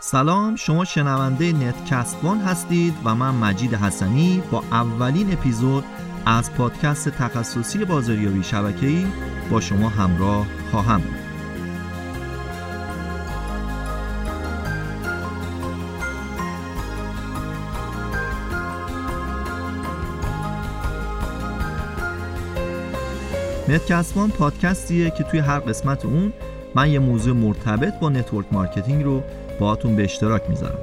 سلام شما شنونده نتکستبان هستید و من مجید حسنی با اولین اپیزود از پادکست تخصصی بازاریابی شبکه‌ای با شما همراه خواهم بود. نتکستبان پادکستیه که توی هر قسمت اون من یه موضوع مرتبط با network marketing رو باهاتون به اشتراک می‌ذارم.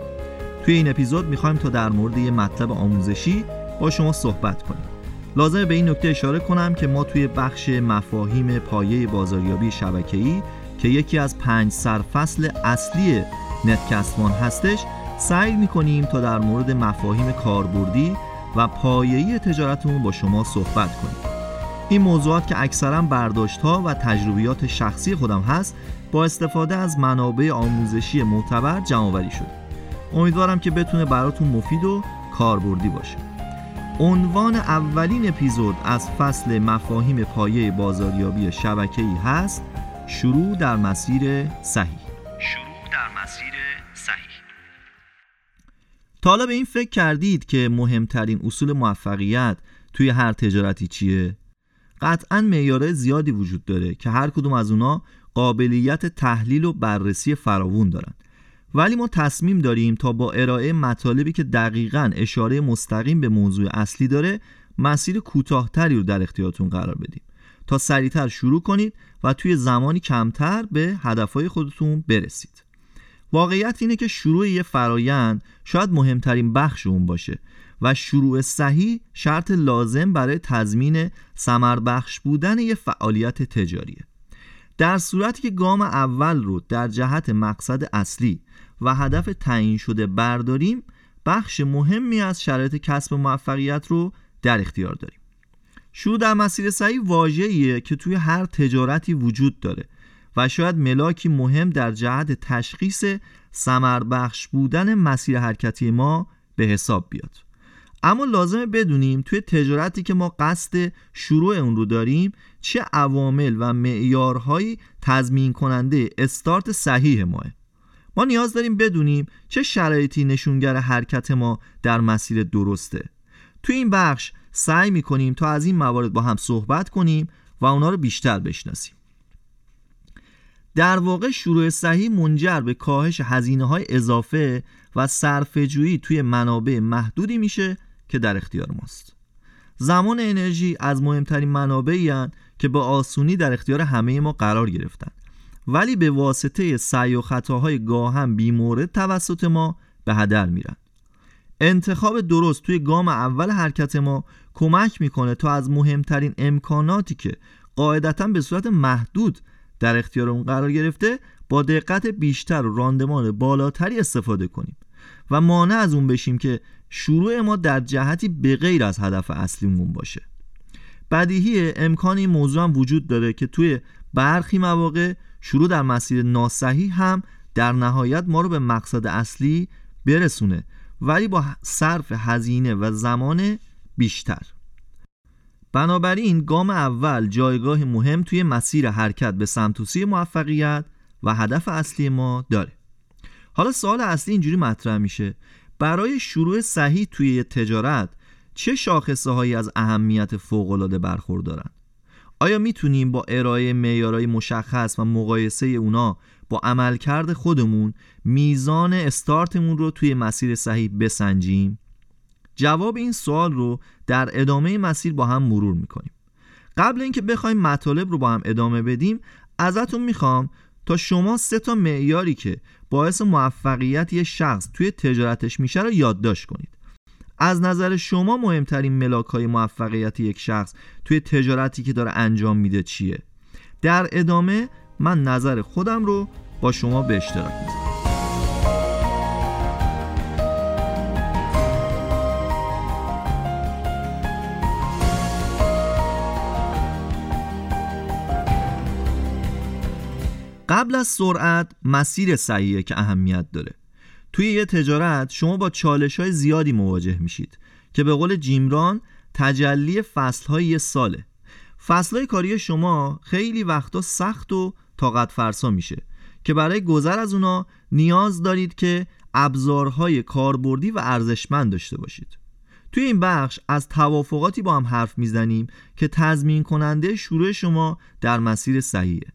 توی این اپیزود می‌خوایم تا در مورد یه مطلب آموزشی با شما صحبت کنیم. لازمه به این نکته اشاره کنم که ما توی بخش مفاهیم پایه بازاریابی شبکه‌ای که یکی از پنج سرفصل اصلی نتکستوان هستش سعی می‌کنیم تا در مورد مفاهیم کاربردی و پایه‌ای تجارتمون با شما صحبت کنیم. این موضوعات که اکثرا برداشت ها و تجربیات شخصی خودم هست با استفاده از منابع آموزشی معتبر جمع شده امیدوارم که بتونه براتون مفید و کاربردی باشه. عنوان اولین اپیزود از فصل مفاهیم پایه بازاریابی شبکه‌ای هست شروع در مسیر صحیح. شروع در مسیر صحیح. تا حالا به این فکر کردید که مهمترین اصول موفقیت توی هر تجارتی چیه؟ قطعا معیارهای زیادی وجود داره که هر کدوم از اونا قابلیت تحلیل و بررسی فراوون دارن. ولی ما تصمیم داریم تا با ارائه مطالبی که دقیقا اشاره مستقیم به موضوع اصلی داره مسیر کوتاهتری رو در اختیارتون قرار بدیم. تا سریعتر شروع کنید و توی زمانی کمتر به هدفهای خودتون برسید. واقعیت اینه که شروع یه فرایند شاید مهمترین بخش اون باشه. و شروع صحیح شرط لازم برای تضمین سمر بخش بودن یه فعالیت تجاریه. در صورتی که گام اول رو در جهت مقصد اصلی و هدف تعیین شده برداریم بخش مهمی از شرایط کسب موفقیت رو در اختیار داریم. شروع در مسیر صحیح واژه‌ایه که توی هر تجارتی وجود داره و شاید ملاکی مهم در جهت تشخیص سمر بخش بودن مسیر حرکتی ما به حساب بیاد. اما لازمه بدونیم توی تجارتی که ما قصد شروع اون رو داریم چه عوامل و معیارهایی تضمین کننده استارت صحیح ماه. ما نیاز داریم بدونیم چه شرایطی نشونگر حرکت ما در مسیر درسته. توی این بخش سعی می‌کنیم تا از این موارد با هم صحبت کنیم و اونا رو بیشتر بشناسیم. در واقع شروع صحیح منجر به کاهش هزینه های اضافه و صرفه‌جویی توی منابع محدودی میشه که در اختیار ماست. زمان انرژی از مهمترین منابعی که به آسونی در اختیار همه ما قرار گرفتن. ولی به واسطه سعی و خطاهای گاهم بیمورد توسط ما به هدر میرن. انتخاب درست توی گام اول حرکت ما کمک می‌کنه تا از مهمترین امکاناتی که قاعدتا به صورت محدود در اختیار اون قرار گرفته با دقت بیشتر و راندمان بالاتری استفاده کنیم و مانع از اون بشیم که شروع ما در جهتی به غیر از هدف اصلیمون باشه. بدیهی امکان این موضوع هم وجود داره که توی برخی مواقع شروع در مسیر ناسحی هم در نهایت ما رو به مقصد اصلی برسونه ولی با صرف هزینه و زمان بیشتر. بنابراین گام اول جایگاه مهم توی مسیر حرکت به سمت موفقیت و هدف اصلی ما داره. حالا سوال اصلی اینجوری مطرح میشه. برای شروع صحیح توی تجارت چه شاخصه هایی از اهمیت فوقالعاده برخوردارن آیا می‌تونیم با ارائه معیارهای مشخص و مقایسه اونا با عملکرد خودمون میزان استارتمون رو توی مسیر صحیح بسنجیم؟ جواب این سوال رو در ادامه مسیر با هم مرور می‌کنیم. قبل اینکه بخوایم مطالب رو با هم ادامه بدیم ازتون می‌خوام تا شما سه تا معیاری که باعث موفقیت یه شخص توی تجارتش میشه رو یادداشت کنید. از نظر شما مهمترین ملاک های موفقیت یک شخص توی تجارتی که داره انجام میده چیه؟ در ادامه من نظر خودم رو با شما به اشتراک می‌ذارم. قبل از سرعت مسیر صحیحه که اهمیت داره. توی یه تجارت شما با چالش های زیادی مواجه میشید که به قول جیمران تجلی فصل های یه ساله. فصل های کاری شما خیلی وقتا سخت و طاقت فرسا میشه که برای گذر از اونا نیاز دارید که ابزارهای کاربردی و ارزشمند داشته باشید. توی این بخش از توافقاتی با هم حرف می‌زنیم که تضمین کننده شروع شما در مسیر صحیحه.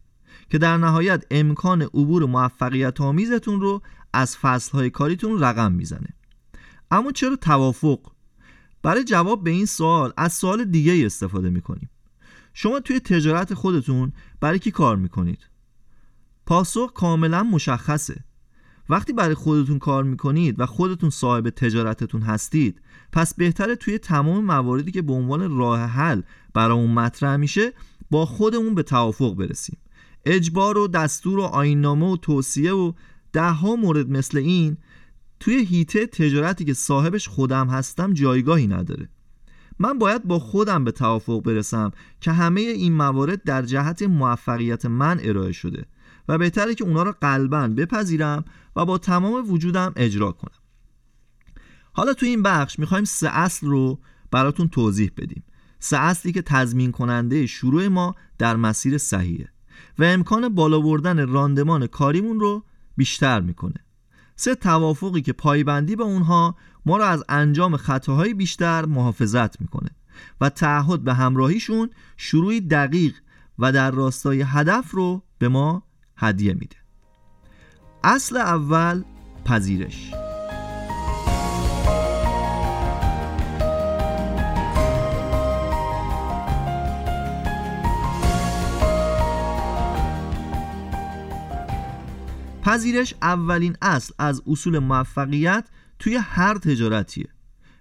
که در نهایت امکان عبور موفقیت آمیزتون رو از فصلهای کاریتون رقم می‌زنه. اما چرا توافق؟ برای جواب به این سوال از سوال دیگه استفاده می‌کنیم. شما توی تجارت خودتون برای کی کار می‌کنید؟ پاسخ کاملا مشخصه. وقتی برای خودتون کار می‌کنید و خودتون صاحب تجارتتون هستید پس بهتره توی تمام مواردی که به عنوان راه حل برامون مطرح میشه با خودمون به توافق برسیم. اجبار و دستور و آینامه و توصیه و ده ها مورد مثل این توی هیته تجارتی که صاحبش خودم هستم جایگاهی نداره. من باید با خودم به توافق برسم که همه این موارد در جهت موفقیت من ارائه شده و بهتره که اونا رو قلبا بپذیرم و با تمام وجودم اجرا کنم. حالا تو این بخش می‌خوایم سه اصل رو براتون توضیح بدیم. سه اصلی که تضمین کننده شروع ما در مسیر صحیحه. و امکان بالا بردن راندمان کاریمون رو بیشتر می‌کنه. سه توافقی که پایبندی به اونها ما رو از انجام خطاهای بیشتر محافظت می‌کنه و تعهد به همراهیشون شروعی دقیق و در راستای هدف رو به ما هدیه میده. اصل اول پذیرش. پذیرش اولین اصل از اصول موفقیت توی هر تجارتیه.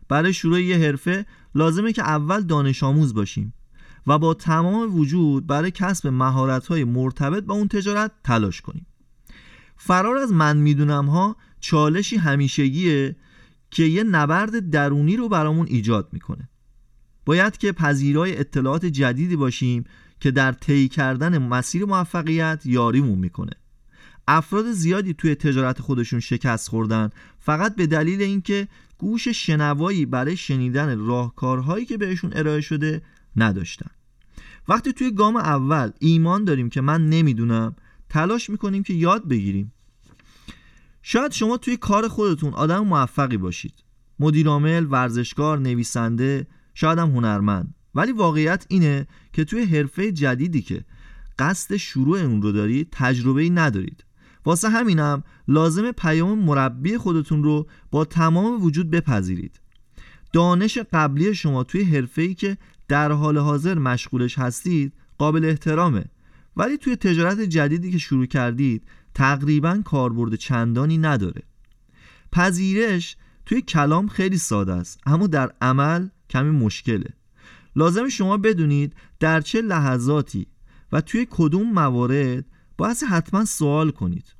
برای شروع یه حرفه لازمه که اول دانش آموز باشیم و با تمام وجود برای کسب مهارت‌های مرتبط با اون تجارت تلاش کنیم. فرار از من می‌دونم ها چالشی همیشگیه که یه نبرد درونی رو برامون ایجاد می‌کنه. باید که پذیرای اطلاعات جدیدی باشیم که در طی کردن مسیر موفقیت یاریمون می‌کنه. افراد زیادی توی تجارت خودشون شکست خوردن. فقط به دلیل اینکه گوش شنوایی برای شنیدن راهکارهایی که بهشون ارائه شده نداشتن. وقتی توی گام اول ایمان داریم که من نمی‌دونم تلاش می‌کنیم که یاد بگیریم. شاید شما توی کار خودتون آدم موفقی باشید. مدیرعامل، ورزشکار، نویسنده، شاید هم هنرمند. ولی واقعیت اینه که توی حرفه جدیدی که قصد شروع اون رو دارید تجربه ای ندارید. واسه همینم لازم پیام مربی خودتون رو با تمام وجود بپذیرید. دانش قبلی شما توی حرفه‌ای که در حال حاضر مشغولش هستید قابل احترامه. ولی توی تجارت جدیدی که شروع کردید تقریبا کاربرد چندانی نداره. پذیرش توی کلام خیلی ساده است اما در عمل کمی مشکله. لازم شما بدونید در چه لحظاتی و توی کدوم موارد باید حتما سوال کنید.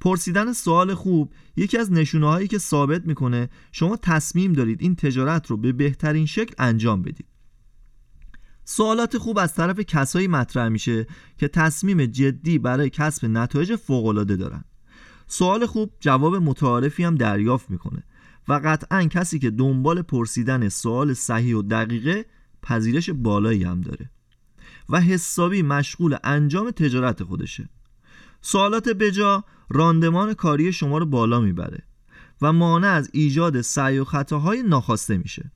پرسیدن سوال خوب یکی از نشونه هایی که ثابت می‌کنه شما تصمیم دارید این تجارت رو به بهترین شکل انجام بدید. سوالات خوب از طرف کسایی مطرح میشه که تصمیم جدی برای کسب نتایج فوقالعاده دارن. سوال خوب جواب متعارفی هم دریافت می‌کنه و قطعا کسی که دنبال پرسیدن سوال صحیح و دقیقه پذیرش بالایی هم داره و حسابی مشغول انجام تجارت خودشه. سوالات بجا راندمان کاری شما رو بالا می‌بره و مانع از ایجاد سعی و خطاهای ناخواسته میشه.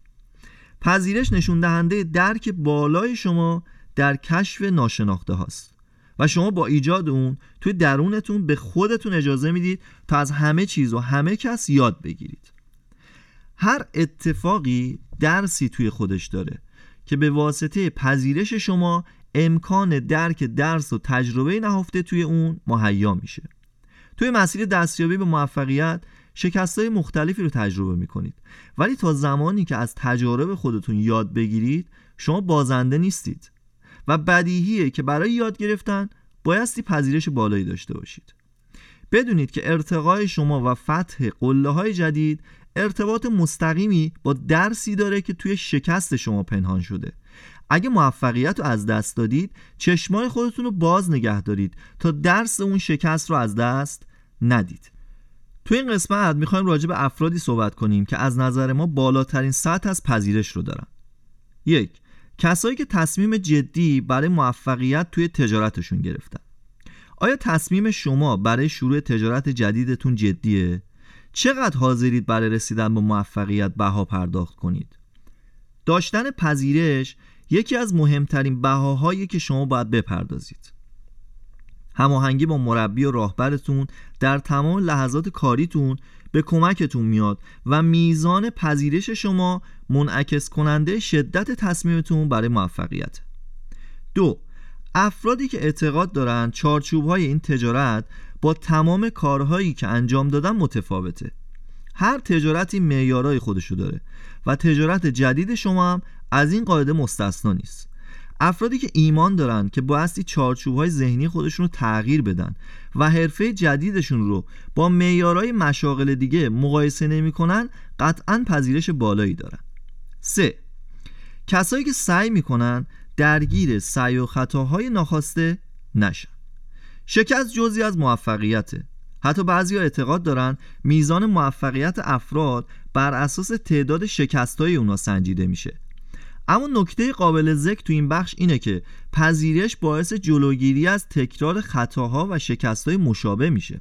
پذیرش نشون دهنده درک بالای شما در کشف ناشناخته هاست و شما با ایجاد اون توی درونتون به خودتون اجازه می‌دید تا از همه چیز و همه کس یاد بگیرید. هر اتفاقی درسی توی خودش داره که به واسطه پذیرش شما امکان درک درس و تجربه نهفته توی اون مهیا میشه. توی مسیر دستیابی به موفقیت شکست های مختلفی رو تجربه می‌کنید. ولی تا زمانی که از تجارب خودتون یاد بگیرید شما بازنده نیستید. و بدیهیه که برای یاد گرفتن بایستی پذیرش بالایی داشته باشید. بدونید که ارتقای شما و فتح قله های جدید ارتباط مستقیمی با درسی داره که توی شکست شما پنهان شده. اگه موفقیت رو از دست دادید چشمای خودتون رو باز نگه دارید تا درس اون شکست رو از دست ندید تو این قسمت می‌خوایم راجع به افرادی صحبت کنیم که از نظر ما بالاترین سطح از پذیرش رو دارن یک کسایی که تصمیم جدی برای موفقیت توی تجارتشون گرفتن آیا تصمیم شما برای شروع تجارت جدیدتون جدیه؟ چقدر حاضرید برای رسیدن به موفقیت بها پرداخت کنید؟ داشتن پذیرش یکی از مهمترین بهاهایی که شما باید بپردازید. هماهنگی با مربی و راهبرتون در تمام لحظات کاریتون به کمکتون میاد و میزان پذیرش شما منعکس کننده شدت تصمیمتون برای موفقیت. دو افرادی که اعتقاد دارند چارچوب های این تجارت با تمام کارهایی که انجام دادن متفاوته هر تجارتی معیارهای خودشو داره و تجارت جدید شما هم از این قاعده مستثنا نیست. افرادی که ایمان دارن که بایستی چارچوب های ذهنی خودشون رو تغییر بدن و حرفه جدیدشون رو با معیارهای مشاغل دیگه مقایسه نمی‌کنن قطعا پذیرش بالایی دارن. 3. کسایی که سعی می‌کنن درگیر سعی و خطاهای ناخواسته نشن. شکست جزی از موفقیته. حتی بعضی اعتقاد دارن میزان موفقیت افراد بر اساس تعداد شکست های اونا سنجیده میشه. اما نکته قابل ذکر تو این بخش اینه که پذیرش باعث جلوگیری از تکرار خطاها و شکست های مشابه میشه.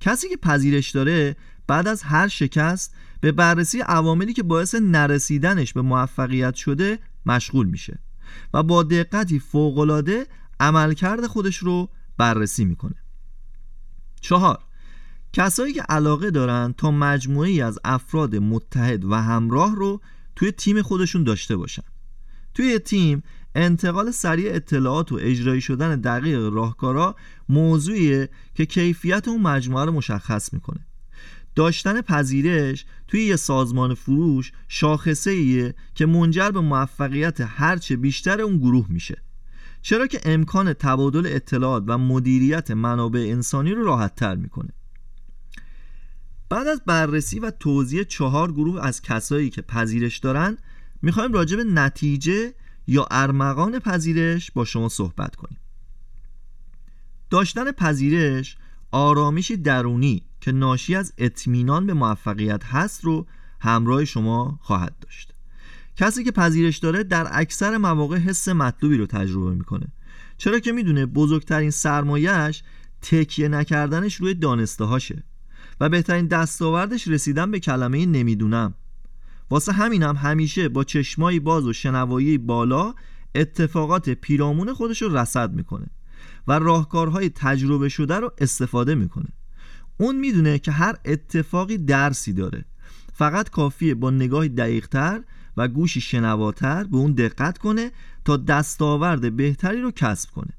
کسی که پذیرش داره بعد از هر شکست به بررسی عواملی که باعث نرسیدنش به موفقیت شده مشغول میشه و با دقتی فوقالعاده عملکرد خودش رو بررسی می‌کنه. چهار کسایی که علاقه دارن تا مجموعی از افراد متحد و همراه رو توی تیم خودشون داشته باشن. توی تیم انتقال سریع اطلاعات و اجرایی شدن دقیق راهکارا موضوعیه که کیفیت اون مجموعه رو مشخص می‌کنه. داشتن پذیرش توی یه سازمان فروش شاخصه ایه که منجر به موفقیت هرچه بیشتر اون گروه میشه. چرا که امکان تبادل اطلاعات و مدیریت منابع انسانی رو راحت تر می‌کنه. بعد از بررسی و توضیح چهار گروه از کسایی که پذیرش دارن می‌خوایم راجع به نتیجه یا ارمغان پذیرش با شما صحبت کنیم. داشتن پذیرش آرامشی درونی که ناشی از اطمینان به موفقیت هست رو همراه شما خواهد داشت. کسی که پذیرش داره در اکثر مواقع حس مطلوبی رو تجربه می‌کنه. چرا که می‌دونه بزرگترین سرمایهش تکیه نکردنش روی دانسته هاشه و بهترین دستاوردش رسیدن به کلمه نمی‌دونم. واسه همینم هم همیشه با چشمایی باز و شنوایی بالا اتفاقات پیرامون خودش رو رصد می‌کنه و راهکارهای تجربه شده رو استفاده می‌کنه. اون می‌دونه که هر اتفاقی درسی داره. فقط کافیه با نگاه دقیقتر و گوشی شنواتر به اون دقت کنه تا دستاورد بهتری رو کسب کنه.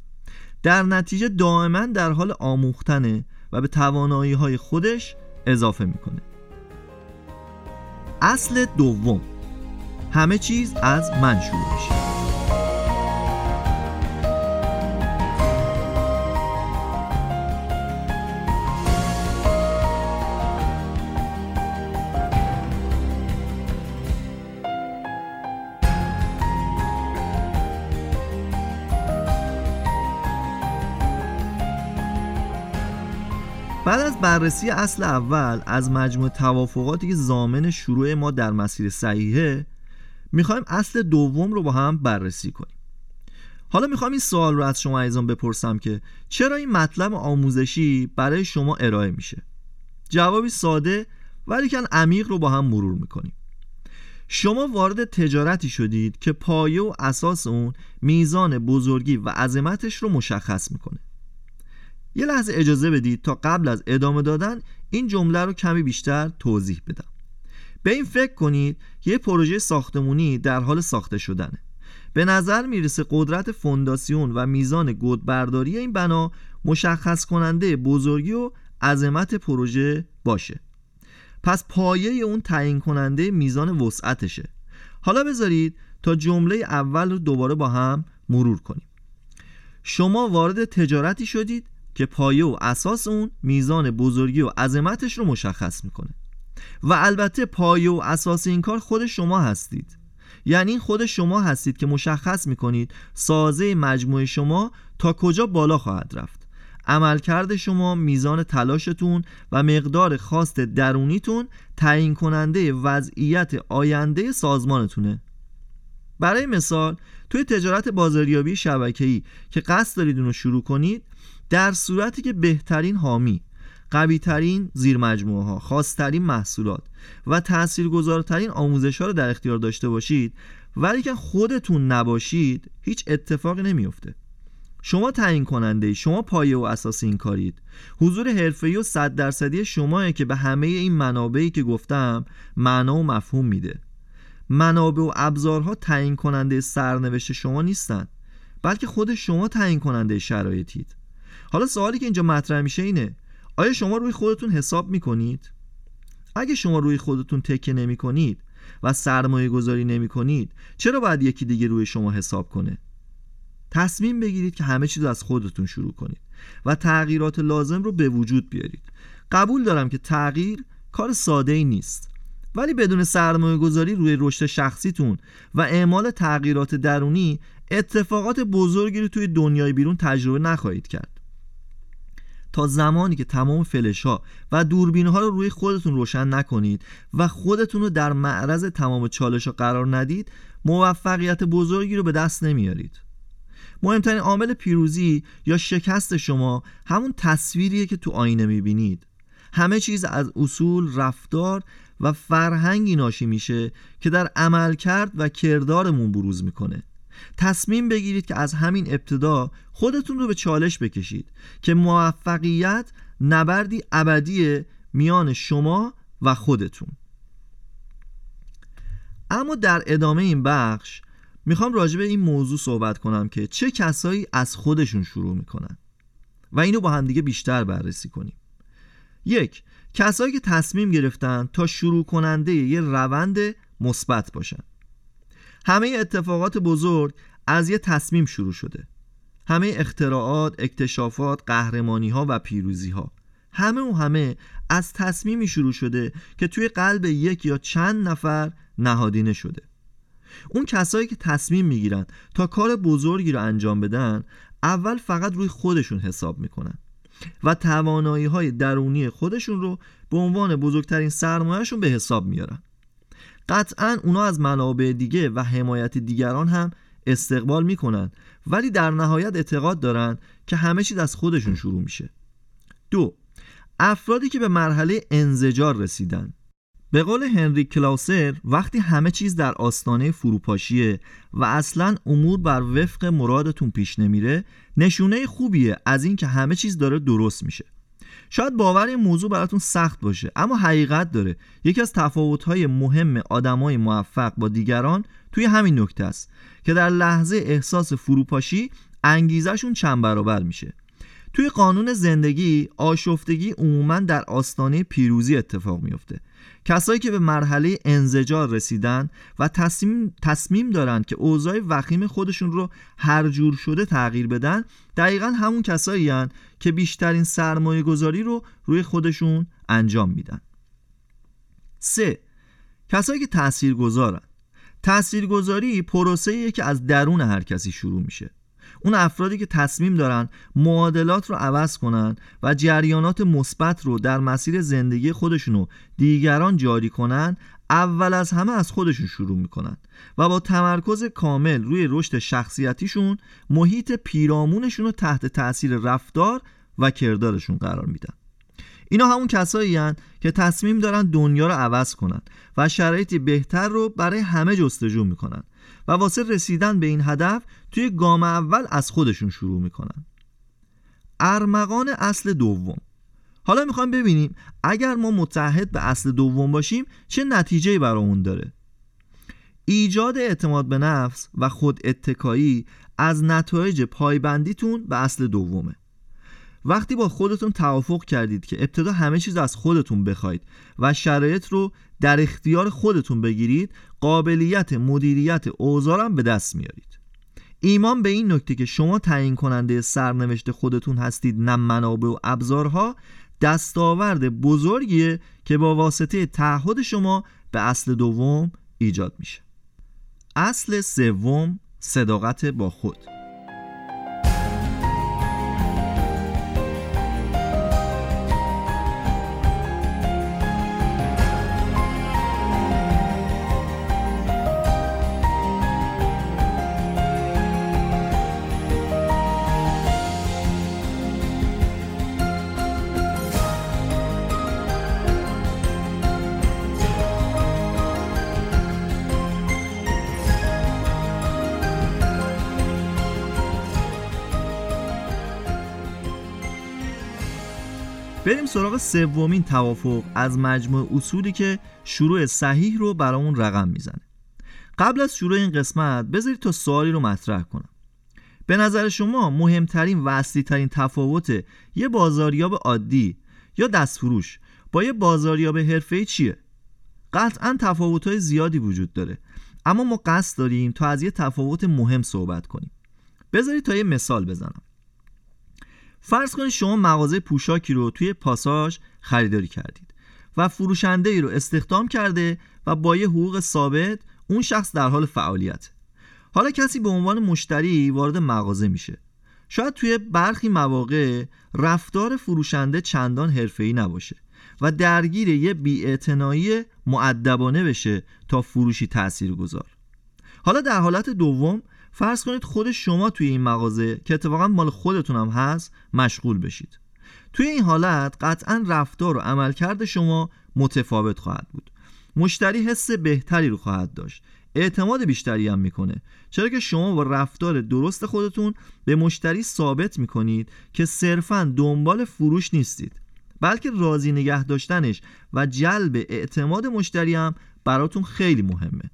در نتیجه دائما در حال آموختنه و به توانایی های خودش اضافه می‌کنه. اصل دوم. همه چیز از من شروع میشه. بعد از بررسی اصل اول از مجموع توافقاتی که زامن شروع ما در مسیر صحیحه می‌خوایم اصل دوم رو با هم بررسی کنیم. حالا می‌خوام این سوال رو از شما عزیزان بپرسم که چرا این مطلب آموزشی برای شما ارائه میشه؟ جوابی ساده ولی کن عمیق رو با هم مرور می‌کنیم. شما وارد تجارتی شدید که پایه و اساس اون میزان بزرگی و عظمتش رو مشخص می‌کنه. یه لحظه اجازه بدید تا قبل از ادامه دادن این جمله رو کمی بیشتر توضیح بدم. به این فکر کنید یه پروژه ساختمونی در حال ساخته شدنه. به نظر می‌رسه قدرت فونداسیون و میزان گودبرداری این بنا مشخص کننده بزرگی و عظمت پروژه باشه. پس پایه اون تعیین کننده میزان وسعتشه. حالا بذارید تا جمله اول رو دوباره با هم مرور کنیم. شما وارد تجارتی شدید که پایه و اساس اون میزان بزرگی و عظمتش رو مشخص می‌کنه. و البته پایه و اساس این کار خود شما هستید. یعنی خود شما هستید که مشخص می‌کنید سازه مجموعه شما تا کجا بالا خواهد رفت. عملکرد شما میزان تلاشتون و مقدار خواست درونیتون تعیین کننده وضعیت آینده سازمانتونه. برای مثال توی تجارت بازاریابی شبکه‌ای که قصد دارید اون رو شروع کنید در صورتی که بهترین حامی قویترین زیر مجموعه ها خاصترین محصولات و تاثیرگذارترین آموزش ها رو در اختیار داشته باشید ولی که خودتون نباشید هیچ اتفاقی نمیفته شما تعیین کننده شما پایه و اساس این کارید حضور حرفه‌ای و صد درصدی شماه که به همه این منابعی که گفتم معنا و مفهوم میده. منابع و ابزارها تعیین کننده سرنوشت شما نیستند بلکه خود شما تعیین کننده شرایطید. حالا سوالی که اینجا مطرح میشه اینه آیا شما روی خودتون حساب می‌کنید؟ اگه شما روی خودتون تکه نمی کنید و سرمایه گذاری نمی کنید چرا باید یکی دیگه روی شما حساب کنه؟ تصمیم بگیرید که همه چیز از خودتون شروع کنید و تغییرات لازم رو به وجود بیارید قبول دارم که تغییر کار ساده ای نیست ولی بدون سرمایه گذاری روی رشد شخصیتون و اعمال تغییرات درونی اتفاقات بزرگی رو توی دنیای بیرون تجربه نخواهید کرد تا زمانی که تمام فلش ها و دوربین ها رو روی خودتون روشن نکنید و خودتون رو در معرض تمام چالش ها قرار ندید موفقیت بزرگی رو به دست نمیارید. مهمترین عامل پیروزی یا شکست شما همون تصویریه که تو آینه می‌بینید. همه چیز از اصول رفتار و فرهنگی ناشی میشه که در عمل کرد و کردارمون بروز می‌کنه. تصمیم بگیرید که از همین ابتدا خودتون رو به چالش بکشید که موفقیت نبردی ابدی میان شما و خودتون. اما در ادامه این بخش می‌خوام راجع به این موضوع صحبت کنم که چه کسایی از خودشون شروع می‌کنن و اینو با همدیگه بیشتر بررسی کنیم. یک کسایی که تصمیم گرفتن تا شروع کننده یه روند مثبت باشن. همه اتفاقات بزرگ از یه تصمیم شروع شده. همه اختراعات، اکتشافات، قهرمانی ها و پیروزی ها همه و همه از تصمیمی شروع شده که توی قلب یک یا چند نفر نهادینه شده. اون کسایی که تصمیم می‌گیرن تا کار بزرگی رو انجام بدن اول فقط روی خودشون حساب می‌کنن و توانایی های درونی خودشون رو به عنوان بزرگترین سرمایهشون به حساب میارن. قطعا اونا از منابع دیگه و حمایت دیگران هم استقبال می‌کنن ولی در نهایت اعتقاد دارن که همه چیز از خودشون شروع میشه. دو افرادی که به مرحله انزجار رسیدن. به قول هنری کلاوسر وقتی همه چیز در آستانه فروپاشیه و اصلا امور بر وفق مرادتون پیش نمیره نشونه خوبیه از اینکه همه چیز داره درست میشه. شاید باور این موضوع براتون سخت باشه اما حقیقت داره. یکی از تفاوت‌های مهم آدمای موفق با دیگران توی همین نکته است که در لحظه احساس فروپاشی انگیزشون چند برابر میشه. توی قانون زندگی آشفتگی عموما در آستانه پیروزی اتفاق میفته کسایی که به مرحله انزجار رسیدن و تصمیم, تصمیم دارن که اوضاع وخیم خودشون رو هر جور شده تغییر بدن دقیقا همون کسایی هن که بیشترین سرمایه گذاری رو روی خودشون انجام میدن. سه کسایی که تأثیر گذارن تاثیرگذاری پروسه که از درون هر کسی شروع میشه. اون افرادی که تصمیم دارن معادلات رو عوض کنن و جریانات مثبت رو در مسیر زندگی خودشون و دیگران جاری کنن اول از همه از خودشون شروع می‌کنن و با تمرکز کامل روی رشد شخصیتیشون محیط پیرامونشون رو تحت تاثیر رفتار و کردارشون قرار میدن. اینا همون کسایی هن که تصمیم دارن دنیا رو عوض کنن و شرایطی بهتر رو برای همه جستجو می‌کنن. و واسه رسیدن به این هدف توی گام اول از خودشون شروع می‌کنن. ارمغان اصل دوم. حالا می‌خوایم ببینیم اگر ما متحد به اصل دوم باشیم چه نتیجه برامون داره. ایجاد اعتماد به نفس و خود اتکایی از نتایج پایبندیتون به اصل دومه. وقتی با خودتون توافق کردید که ابتدا همه چیز از خودتون بخواید و شرایط رو در اختیار خودتون بگیرید قابلیت مدیریت اوزارم به دست میارید. ایمان به این نکته که شما تعیین کننده سرنوشت خودتون هستید نه منابع و ابزارها دستاورد بزرگیه که با واسطه تعهد شما به اصل دوم ایجاد میشه. اصل سوم صداقت با خود. سومین توافق از مجموع اصولی که شروع صحیح رو برامون رقم می‌زنه. قبل از شروع این قسمت بذارید تا سوالی رو مطرح کنم. به نظر شما مهمترین و اصلی ترین تفاوت یه بازاریاب عادی یا دستفروش با یه بازاریاب حرفه‌ای چیه؟ قطعا تفاوت‌های زیادی وجود داره اما ما قصد داریم تا از یه تفاوت مهم صحبت کنیم. بذارید تا یه مثال بزنم. فرض کنید شما مغازه پوشاکی رو توی پاساژ خریداری کردید و فروشنده ای رو استخدام کرده و با یه حقوق ثابت اون شخص در حال فعالیت. حالا کسی به عنوان مشتری وارد مغازه میشه. شاید توی برخی مواقع رفتار فروشنده چندان حرفه‌ای نباشه و درگیر یه بیاعتنایی معدبانه بشه تا فروشی تأثیر گذار حالا در حالت دوم فرض کنید خود شما توی این مغازه که اتفاقا مال خودتون هم هست مشغول بشید. توی این حالت قطعا رفتار و عملکرد شما متفاوت خواهد بود. مشتری حس بهتری رو خواهد داشت. اعتماد بیشتری هم می‌کنه. چرا که شما با رفتار درست خودتون به مشتری ثابت می‌کنید که صرفا دنبال فروش نیستید بلکه راضی نگه داشتنش و جلب اعتماد مشتری هم براتون خیلی مهمه.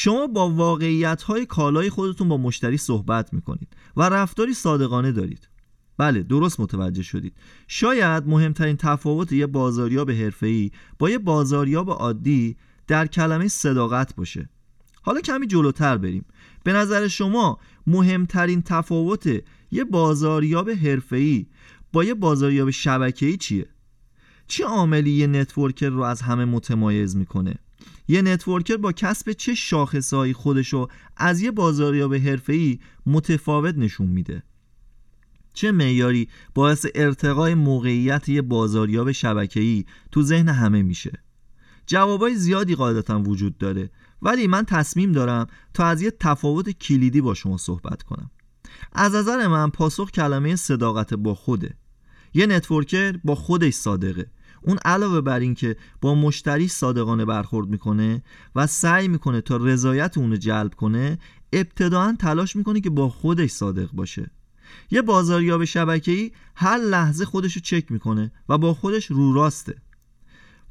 شما با واقعیت های کالای خودتون با مشتری صحبت می‌کنید و رفتاری صادقانه دارید. بله درست متوجه شدید. شاید مهمترین تفاوت یه بازاریاب حرفه‌ای با یه بازاریاب عادی در کلمه صداقت باشه. حالا کمی جلوتر بریم. به نظر شما مهمترین تفاوت یه بازاریاب حرفه‌ای با یه بازاریاب شبکه‌ای چیه؟ چه عاملی یه networker رو از همه متمایز می‌کنه؟ یه networker با کسب چه شاخصهایی خودشو از یه بازاریاب حرفه‌ای متفاوت نشون میده. چه معیاری باعث ارتقای موقعیت یه بازاریاب شبکه‌ای تو ذهن همه میشه؟ جوابای زیادی قاعدتا وجود داره ولی من تصمیم دارم تا از یه تفاوت کلیدی با شما صحبت کنم. از نظر من پاسخ کلمه صداقت با خوده. یه نتورکر با خودش صادقه. اون علاوه بر این که با مشتری صادقانه برخورد می‌کنه و سعی می‌کنه تا رضایت اونو جلب کنه ابتداعا تلاش می‌کنه که با خودش صادق باشه. یه بازاریاب شبکه‌ای هر لحظه خودش رو چک می‌کنه و با خودش رو راسته.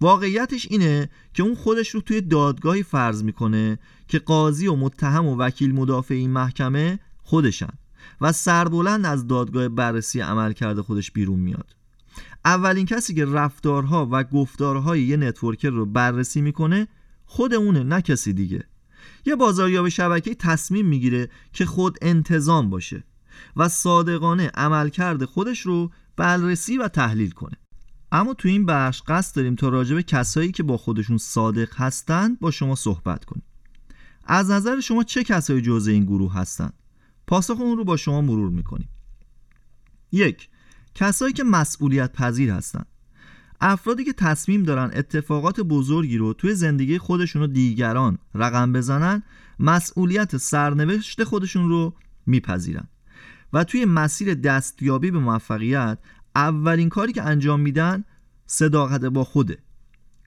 واقعیتش اینه که اون خودش رو توی دادگاهی فرض می‌کنه که قاضی و متهم و وکیل مدافع این محکمه خودشن و سربلند از دادگاه بررسی عمل کرده خودش بیرون میاد. اولین کسی که رفتارها و گفتارهای یه نتورکر رو بررسی می‌کنه خود اونه نه کسی دیگه. یه بازاریاب شبکه تصمیم می‌گیره که خود انتظام باشه و صادقانه عملکرد خودش رو بررسی و تحلیل کنه. اما تو این بخش قصد داریم تا راجع به کسایی که با خودشون صادق هستند با شما صحبت کنیم. از نظر شما چه کسایی جزء این گروه هستند پاسخ اون رو با شما مرور می‌کنیم. یک کسایی که مسئولیت پذیر هستند. افرادی که تصمیم دارن اتفاقات بزرگی رو توی زندگی خودشون و دیگران رقم بزنن مسئولیت سرنوشت خودشون رو میپذیرن. و توی مسیر دستیابی به موفقیت اولین کاری که انجام میدن صداقت با خوده.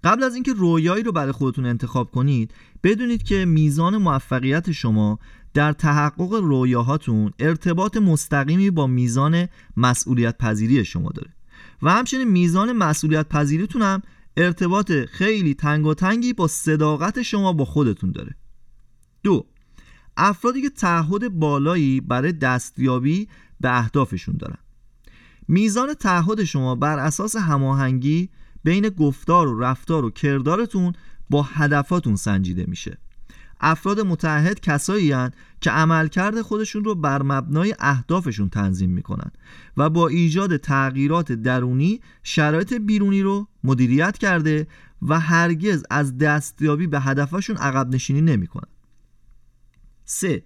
قبل از اینکه رویایی رو برای خودتون انتخاب کنید بدونید که میزان موفقیت شما در تحقق رویاهاتون ارتباط مستقیمی با میزان مسئولیت پذیری شما داره. و همچنین میزان مسئولیت پذیریتون هم ارتباط خیلی تنگ و تنگی با صداقت شما با خودتون داره. دو افرادی که تعهد بالایی برای دستیابی به اهدافشون دارن. میزان تعهد شما بر اساس هماهنگی بین گفتار و رفتار و کردارتون با هدفاتون سنجیده میشه. افراد متحد کسایی هن که عملکرد خودشون رو بر مبنای اهدافشون تنظیم می‌کنن و با ایجاد تغییرات درونی شرایط بیرونی رو مدیریت کرده و هرگز از دستیابی به هدفشون عقب نشینی نمی‌کنن. 3.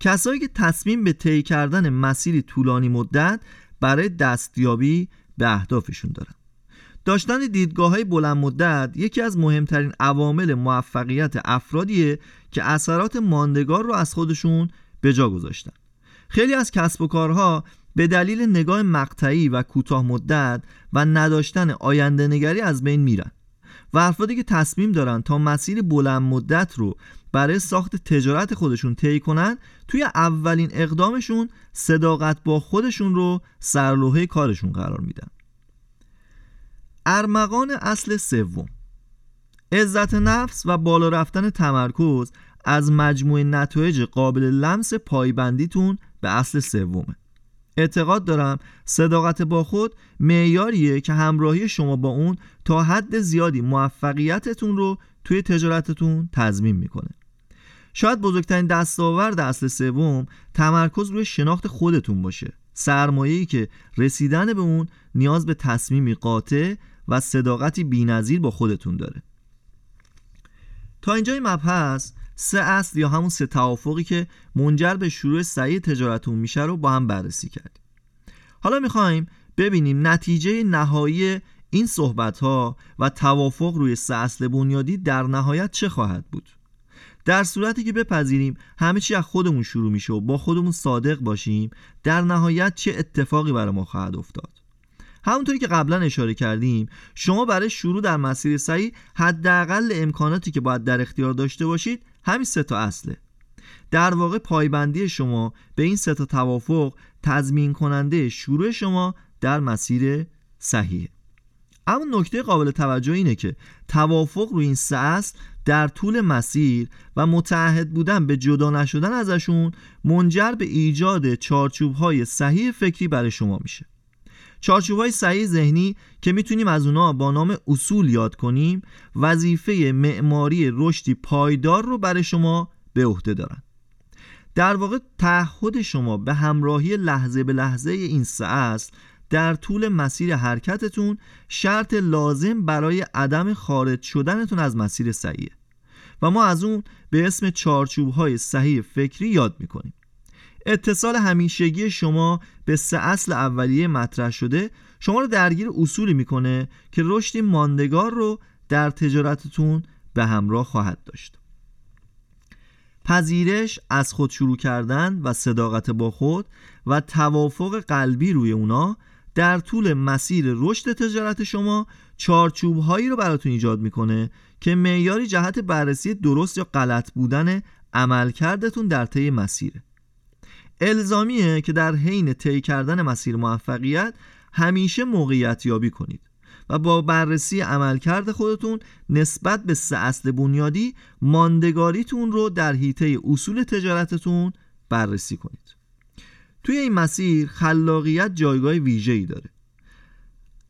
کسایی که تصمیم به طی کردن مسیری طولانی مدت برای دستیابی به اهدافشون دارن داشتن دیدگاه های بلند مدت یکی از مهمترین عوامل موفقیت افرادیه که اثرات ماندگار رو از خودشون به جا گذاشتن. خیلی از کسب و کارها به دلیل نگاه مقطعی و کوتاه مدت و نداشتن آینده نگری از بین میرن و افرادی که تصمیم دارن تا مسیر بلند مدت رو برای ساخت تجارت خودشون طی کنن توی اولین اقدامشون صداقت با خودشون رو سرلوحه کارشون قرار میدن. ارمغان اصل سوم. عزت نفس و بالا رفتن تمرکز از مجموع نتایج قابل لمس پایبندیتون به اصل سومه. اعتقاد دارم صداقت با خود معیاریه که همراهی شما با اون تا حد زیادی موفقیتتون رو توی تجارتتون تضمین می‌کنه. شاید بزرگترین دستاورد اصل سوم تمرکز روی شناخت خودتون باشه. سرمایه‌ای که رسیدن به اون نیاز به تصمیمی قاطع و صداقتی بینظیر با خودتون داره. تا اینجای مبحث سه اصل یا همون سه توافقی که منجر به شروع سعی تجارتون میشه رو با هم بررسی کردیم. حالا می‌خوایم ببینیم نتیجه نهایی این صحبت ها و توافق روی سه اصل بنیادی در نهایت چه خواهد بود. در صورتی که بپذیریم همه چی از خودمون شروع میشه و با خودمون صادق باشیم در نهایت چه اتفاقی برای ما خواهد افتاد؟ همونطوری که قبلا اشاره کردیم شما برای شروع در مسیر صحیح حداقل امکاناتی که باید در اختیار داشته باشید همین سه تا اصله. در واقع پایبندی شما به این سه تا توافق تضمین کننده شروع شما در مسیر صحیحه. اما نکته قابل توجه اینه که توافق روی این سه اصل در طول مسیر و متعهد بودن به جدا نشدن ازشون منجر به ایجاد چارچوب های صحیح فکری برای شما میشه. چارچوب های صحیح ذهنی که می‌تونیم از اونا با نام اصول یاد کنیم وظیفه معماری رشدی پایدار رو برای شما به عهده دارن. در واقع تعهد شما به همراهی لحظه به لحظه این سه اصل در طول مسیر حرکتتون شرط لازم برای عدم خارج شدنتون از مسیر صحیحه. و ما از اون به اسم چارچوب های صحیح فکری یاد می‌کنیم. اتصال همیشگی شما به سه اصل اولیه مطرح شده. شما رو درگیر اصولی می‌کنه که رشدی ماندگار رو در تجارتتون به همراه خواهد داشت. پذیرش از خود شروع کردن و صداقت با خود و توافق قلبی روی اونا در طول مسیر رشد تجارت شما چارچوب هایی رو براتون ایجاد می‌کنه که معیاری جهت بررسی درست یا غلط بودن عملکردتون در طی مسیره الزامیه که در حین طی کردن مسیر موفقیت همیشه موقعیت یابی کنید و با بررسی عملکرد خودتون نسبت به سه اصل بنیادی ماندگاریتون رو در حیطه اصول تجارتتون بررسی کنید. توی این مسیر خلاقیت جایگاه ویژه‌ای داره.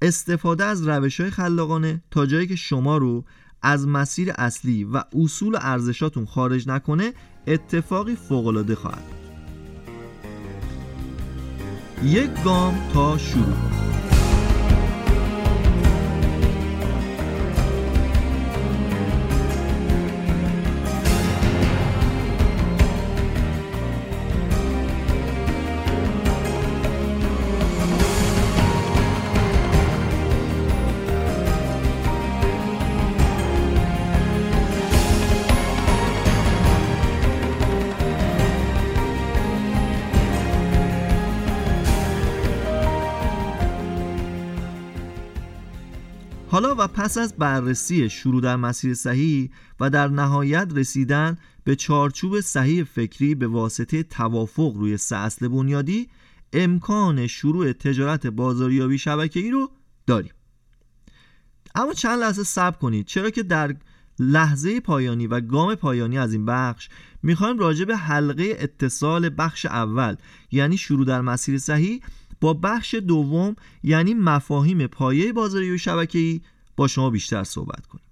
استفاده از روش های خلاقانه تا جایی که شما رو از مسیر اصلی و اصول ارزشاتون خارج نکنه اتفاقی فوقالعاده خواهد یک گام تا شروع. حالا و پس از بررسی شروع در مسیر صحیح و در نهایت رسیدن به چارچوب صحیح فکری به واسطه توافق روی سه اصل بنیادی امکان شروع تجارت بازاریابی شبکه‌ای رو داریم. اما چند لحظه صبر کنید. چرا که در لحظه پایانی و گام پایانی از این بخش می‌خوایم راجع به حلقه اتصال بخش اول یعنی شروع در مسیر صحیح با بخش دوم یعنی مفاهیم پایه بازاری و شبکه‌ای با شما بیشتر صحبت کنیم.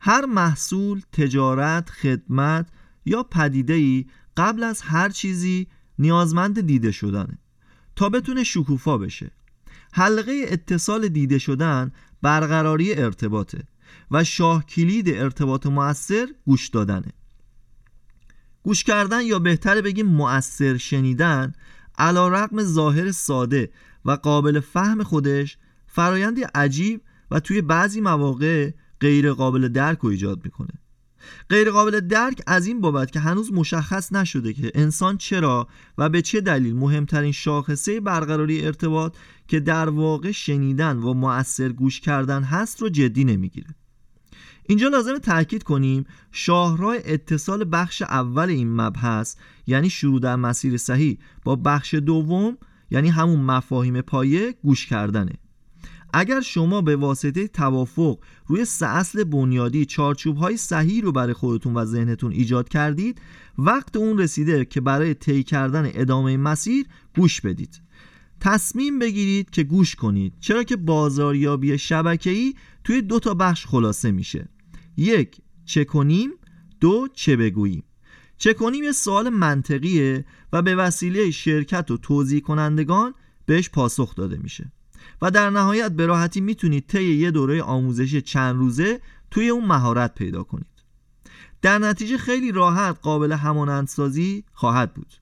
هر محصول، تجارت، خدمت یا پدیده قبل از هر چیزی نیازمند دیده شدنه تا بتونه شکوفا بشه. حلقه اتصال دیده شدن برقراری ارتباطه و شاه کلید ارتباط مؤثر گوش دادنه. گوش کردن یا بهتره بگیم مؤثر شنیدن علا رقم ظاهر ساده و قابل فهم خودش فرایندی عجیب و توی بعضی مواقع غیر قابل درک و ایجاد می‌کنه. غیر قابل درک از این بابت که هنوز مشخص نشده که انسان چرا و به چه دلیل مهمترین شاخصه برقراری ارتباط که در واقع شنیدن و مؤثر گوش کردن هست رو جدی نمی‌گیره. اینجا لازم تاکید کنیم شاهراه اتصال بخش اول این مبحث یعنی شروع در مسیر صحیح با بخش دوم یعنی همون مفاهیم پایه گوش کردنه. اگر شما به واسطه توافق روی سه اصل بنیادی چارچوب های صحیح رو برای خودتون و ذهنتون ایجاد کردید وقت اون رسیده که برای طی کردن ادامه مسیر گوش بدید. تصمیم بگیرید که گوش کنید. چرا که بازاریابی شبکه‌ای توی دو تا بخش خلاصه میشه. یک چه کنیم؟ دو چه بگوییم؟ چه کنیم یه سوال منطقیه و به وسیله شرکت و توضیح کنندگان بهش پاسخ داده میشه. و در نهایت به راحتی می‌تونید طی یه دوره آموزشی چند روزه توی اون مهارت پیدا کنید. در نتیجه خیلی راحت قابل همانندسازی خواهد بود.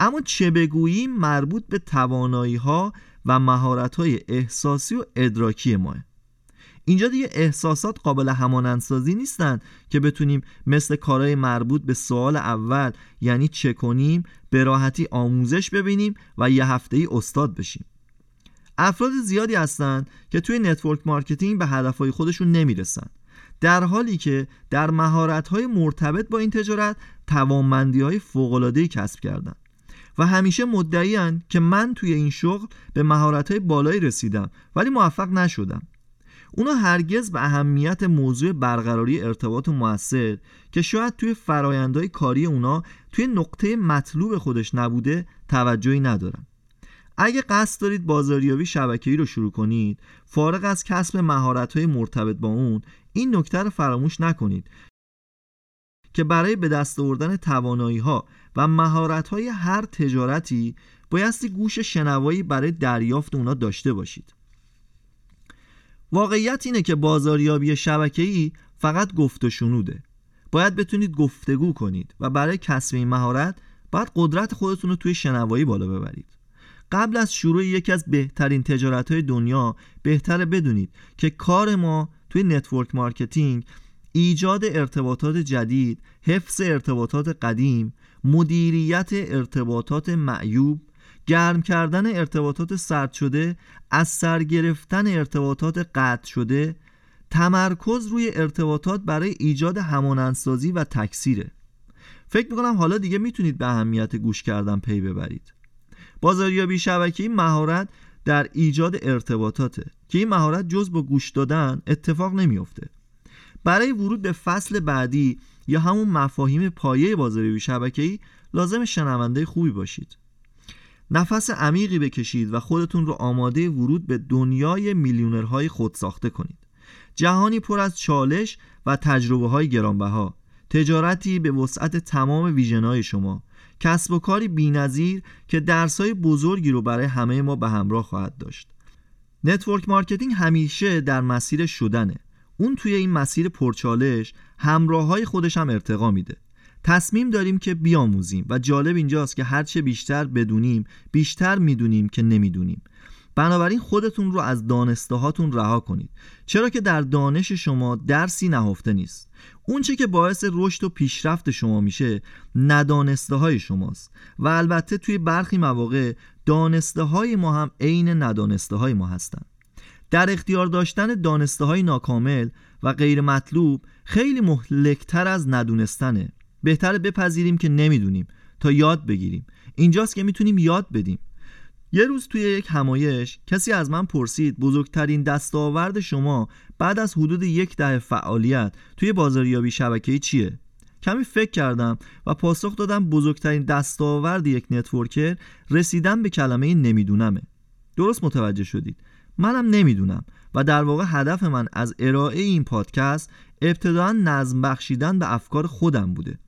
اما چه بگوییم مربوط به توانایی ها و مهارت های احساسی و ادراکی ماه. اینجا دیگه احساسات قابل همانندسازی نیستن که بتونیم مثل کارهای مربوط به سوال اول یعنی چه کنیم به راحتی آموزش ببینیم و یه هفته ای استاد بشیم. افراد زیادی هستند که توی network marketing به هدفهای خودشون نمی‌رسن. در حالی که در مهارت‌های مرتبط با این تجارت توانمندی‌های فوق‌العاده‌ای کسب کردن. و همیشه مدعیان که من توی این شغل به مهارت‌های بالایی رسیدم ولی موفق نشدم. اونا هرگز به اهمیت موضوع برقراری ارتباط موثر که شاید توی فرایندهای کاری اونا توی نقطه مطلوب خودش نبوده توجهی ندارن. اگه قصد دارید بازاریابی شبکه‌ای رو شروع کنید فارغ از کسب مهارت‌های مرتبط با اون این نکته رو فراموش نکنید که برای به دست آوردن توانایی ها و مهارت های هر تجارتی بایستی گوش شنوایی برای دریافت اونا داشته باشید. واقعیت اینه که بازاریابی شبکه‌ای فقط گفت و شنوده. باید بتونید گفتگو کنید و برای کسب این مهارت باید قدرت خودتون رو توی شنوایی بالا ببرید. قبل از شروع یکی از بهترین تجارت های دنیا بهتره بدونید که کار ما توی network marketing ایجاد ارتباطات جدید حفظ ارتباطات قدیم مدیریت ارتباطات معیوب گرم کردن ارتباطات سرد شده از سر گرفتن ارتباطات قطع شده تمرکز روی ارتباطات برای ایجاد همانندسازی و تکثیره. فکر می‌کنم حالا دیگه می‌تونید به اهمیت گوش کردن پی ببرید. بازاریابی شبکه‌ای مهارت در ایجاد ارتباطاته که این مهارت جز با گوش دادن اتفاق نمیافته. برای ورود به فصل بعدی یا همون مفاهیم پایه بازاریابی شبکه‌ای لازم شنونده خوبی باشید. نفس عمیقی بکشید و خودتون رو آماده ورود به دنیای میلیونرهای خود ساخته کنید. جهانی پر از چالش و تجربه های گرانبها. تجارتی به وسعت تمام ویژنهای شما. کسب و کاری بینظیر که درسای بزرگی رو برای همه ما به همراه خواهد داشت. network marketing همیشه در مسیر شدنه. اون توی این مسیر پرچالش همراه های خودش هم ارتقا میده. تصمیم داریم که بیاموزیم و جالب اینجاست که هرچه بیشتر بدونیم بیشتر می‌دونیم که نمی‌دونیم. بنابراین خودتون رو از دانسته هاتون رها کنید. چرا که در دانش شما درسی نهفته نیست. اونچه که باعث رشد و پیشرفت شما میشه ندانسته های شماست. و البته توی برخی مواقع دانسته های ما هم عین ندانسته های ما هستند. در اختیار داشتن دانسته های ناکامل و غیر مطلوب خیلی مهلکتر از ندونستنه. بهتر بپذیریم که نمی‌دونیم تا یاد بگیریم. اینجاست که می‌تونیم یاد بدیم. یه روز توی یک همایش کسی از من پرسید بزرگترین دستاورد شما بعد از حدود یک دهه فعالیت توی بازاریابی شبکه‌ای چیه؟ کمی فکر کردم و پاسخ دادم بزرگترین دستاورد یک نتورکر رسیدن به کلمه نمیدونمه. درست متوجه شدید. منم نمی‌دونم و در واقع هدف من از ارائه این پادکست ابتدا نظم بخشیدن به افکار خودم بوده.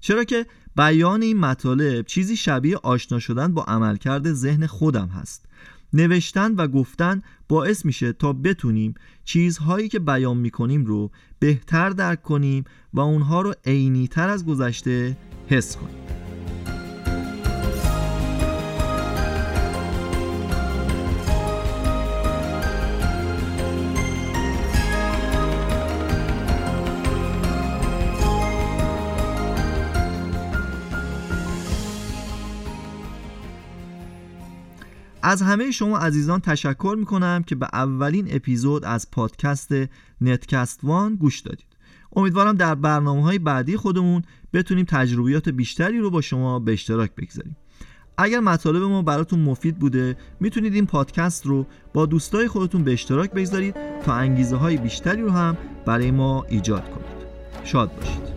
چرا که بیان این مطالب چیزی شبیه آشنا شدن با عملکرد ذهن خودم هست. نوشتن و گفتن باعث میشه تا بتونیم چیزهایی که بیان می‌کنیم رو بهتر درک کنیم و اونها رو عینی تر از گذشته حس کنیم. از همه شما عزیزان تشکر می‌کنم که به اولین اپیزود از پادکست نتکست وان گوش دادید. امیدوارم در برنامه های بعدی خودمون بتونیم تجربیات بیشتری رو با شما به اشتراک بگذاریم. اگر مطالب ما براتون مفید بوده می‌تونید این پادکست رو با دوستای خودتون به اشتراک بگذارید تا انگیزه های بیشتری رو هم برای ما ایجاد کنید. شاد باشید.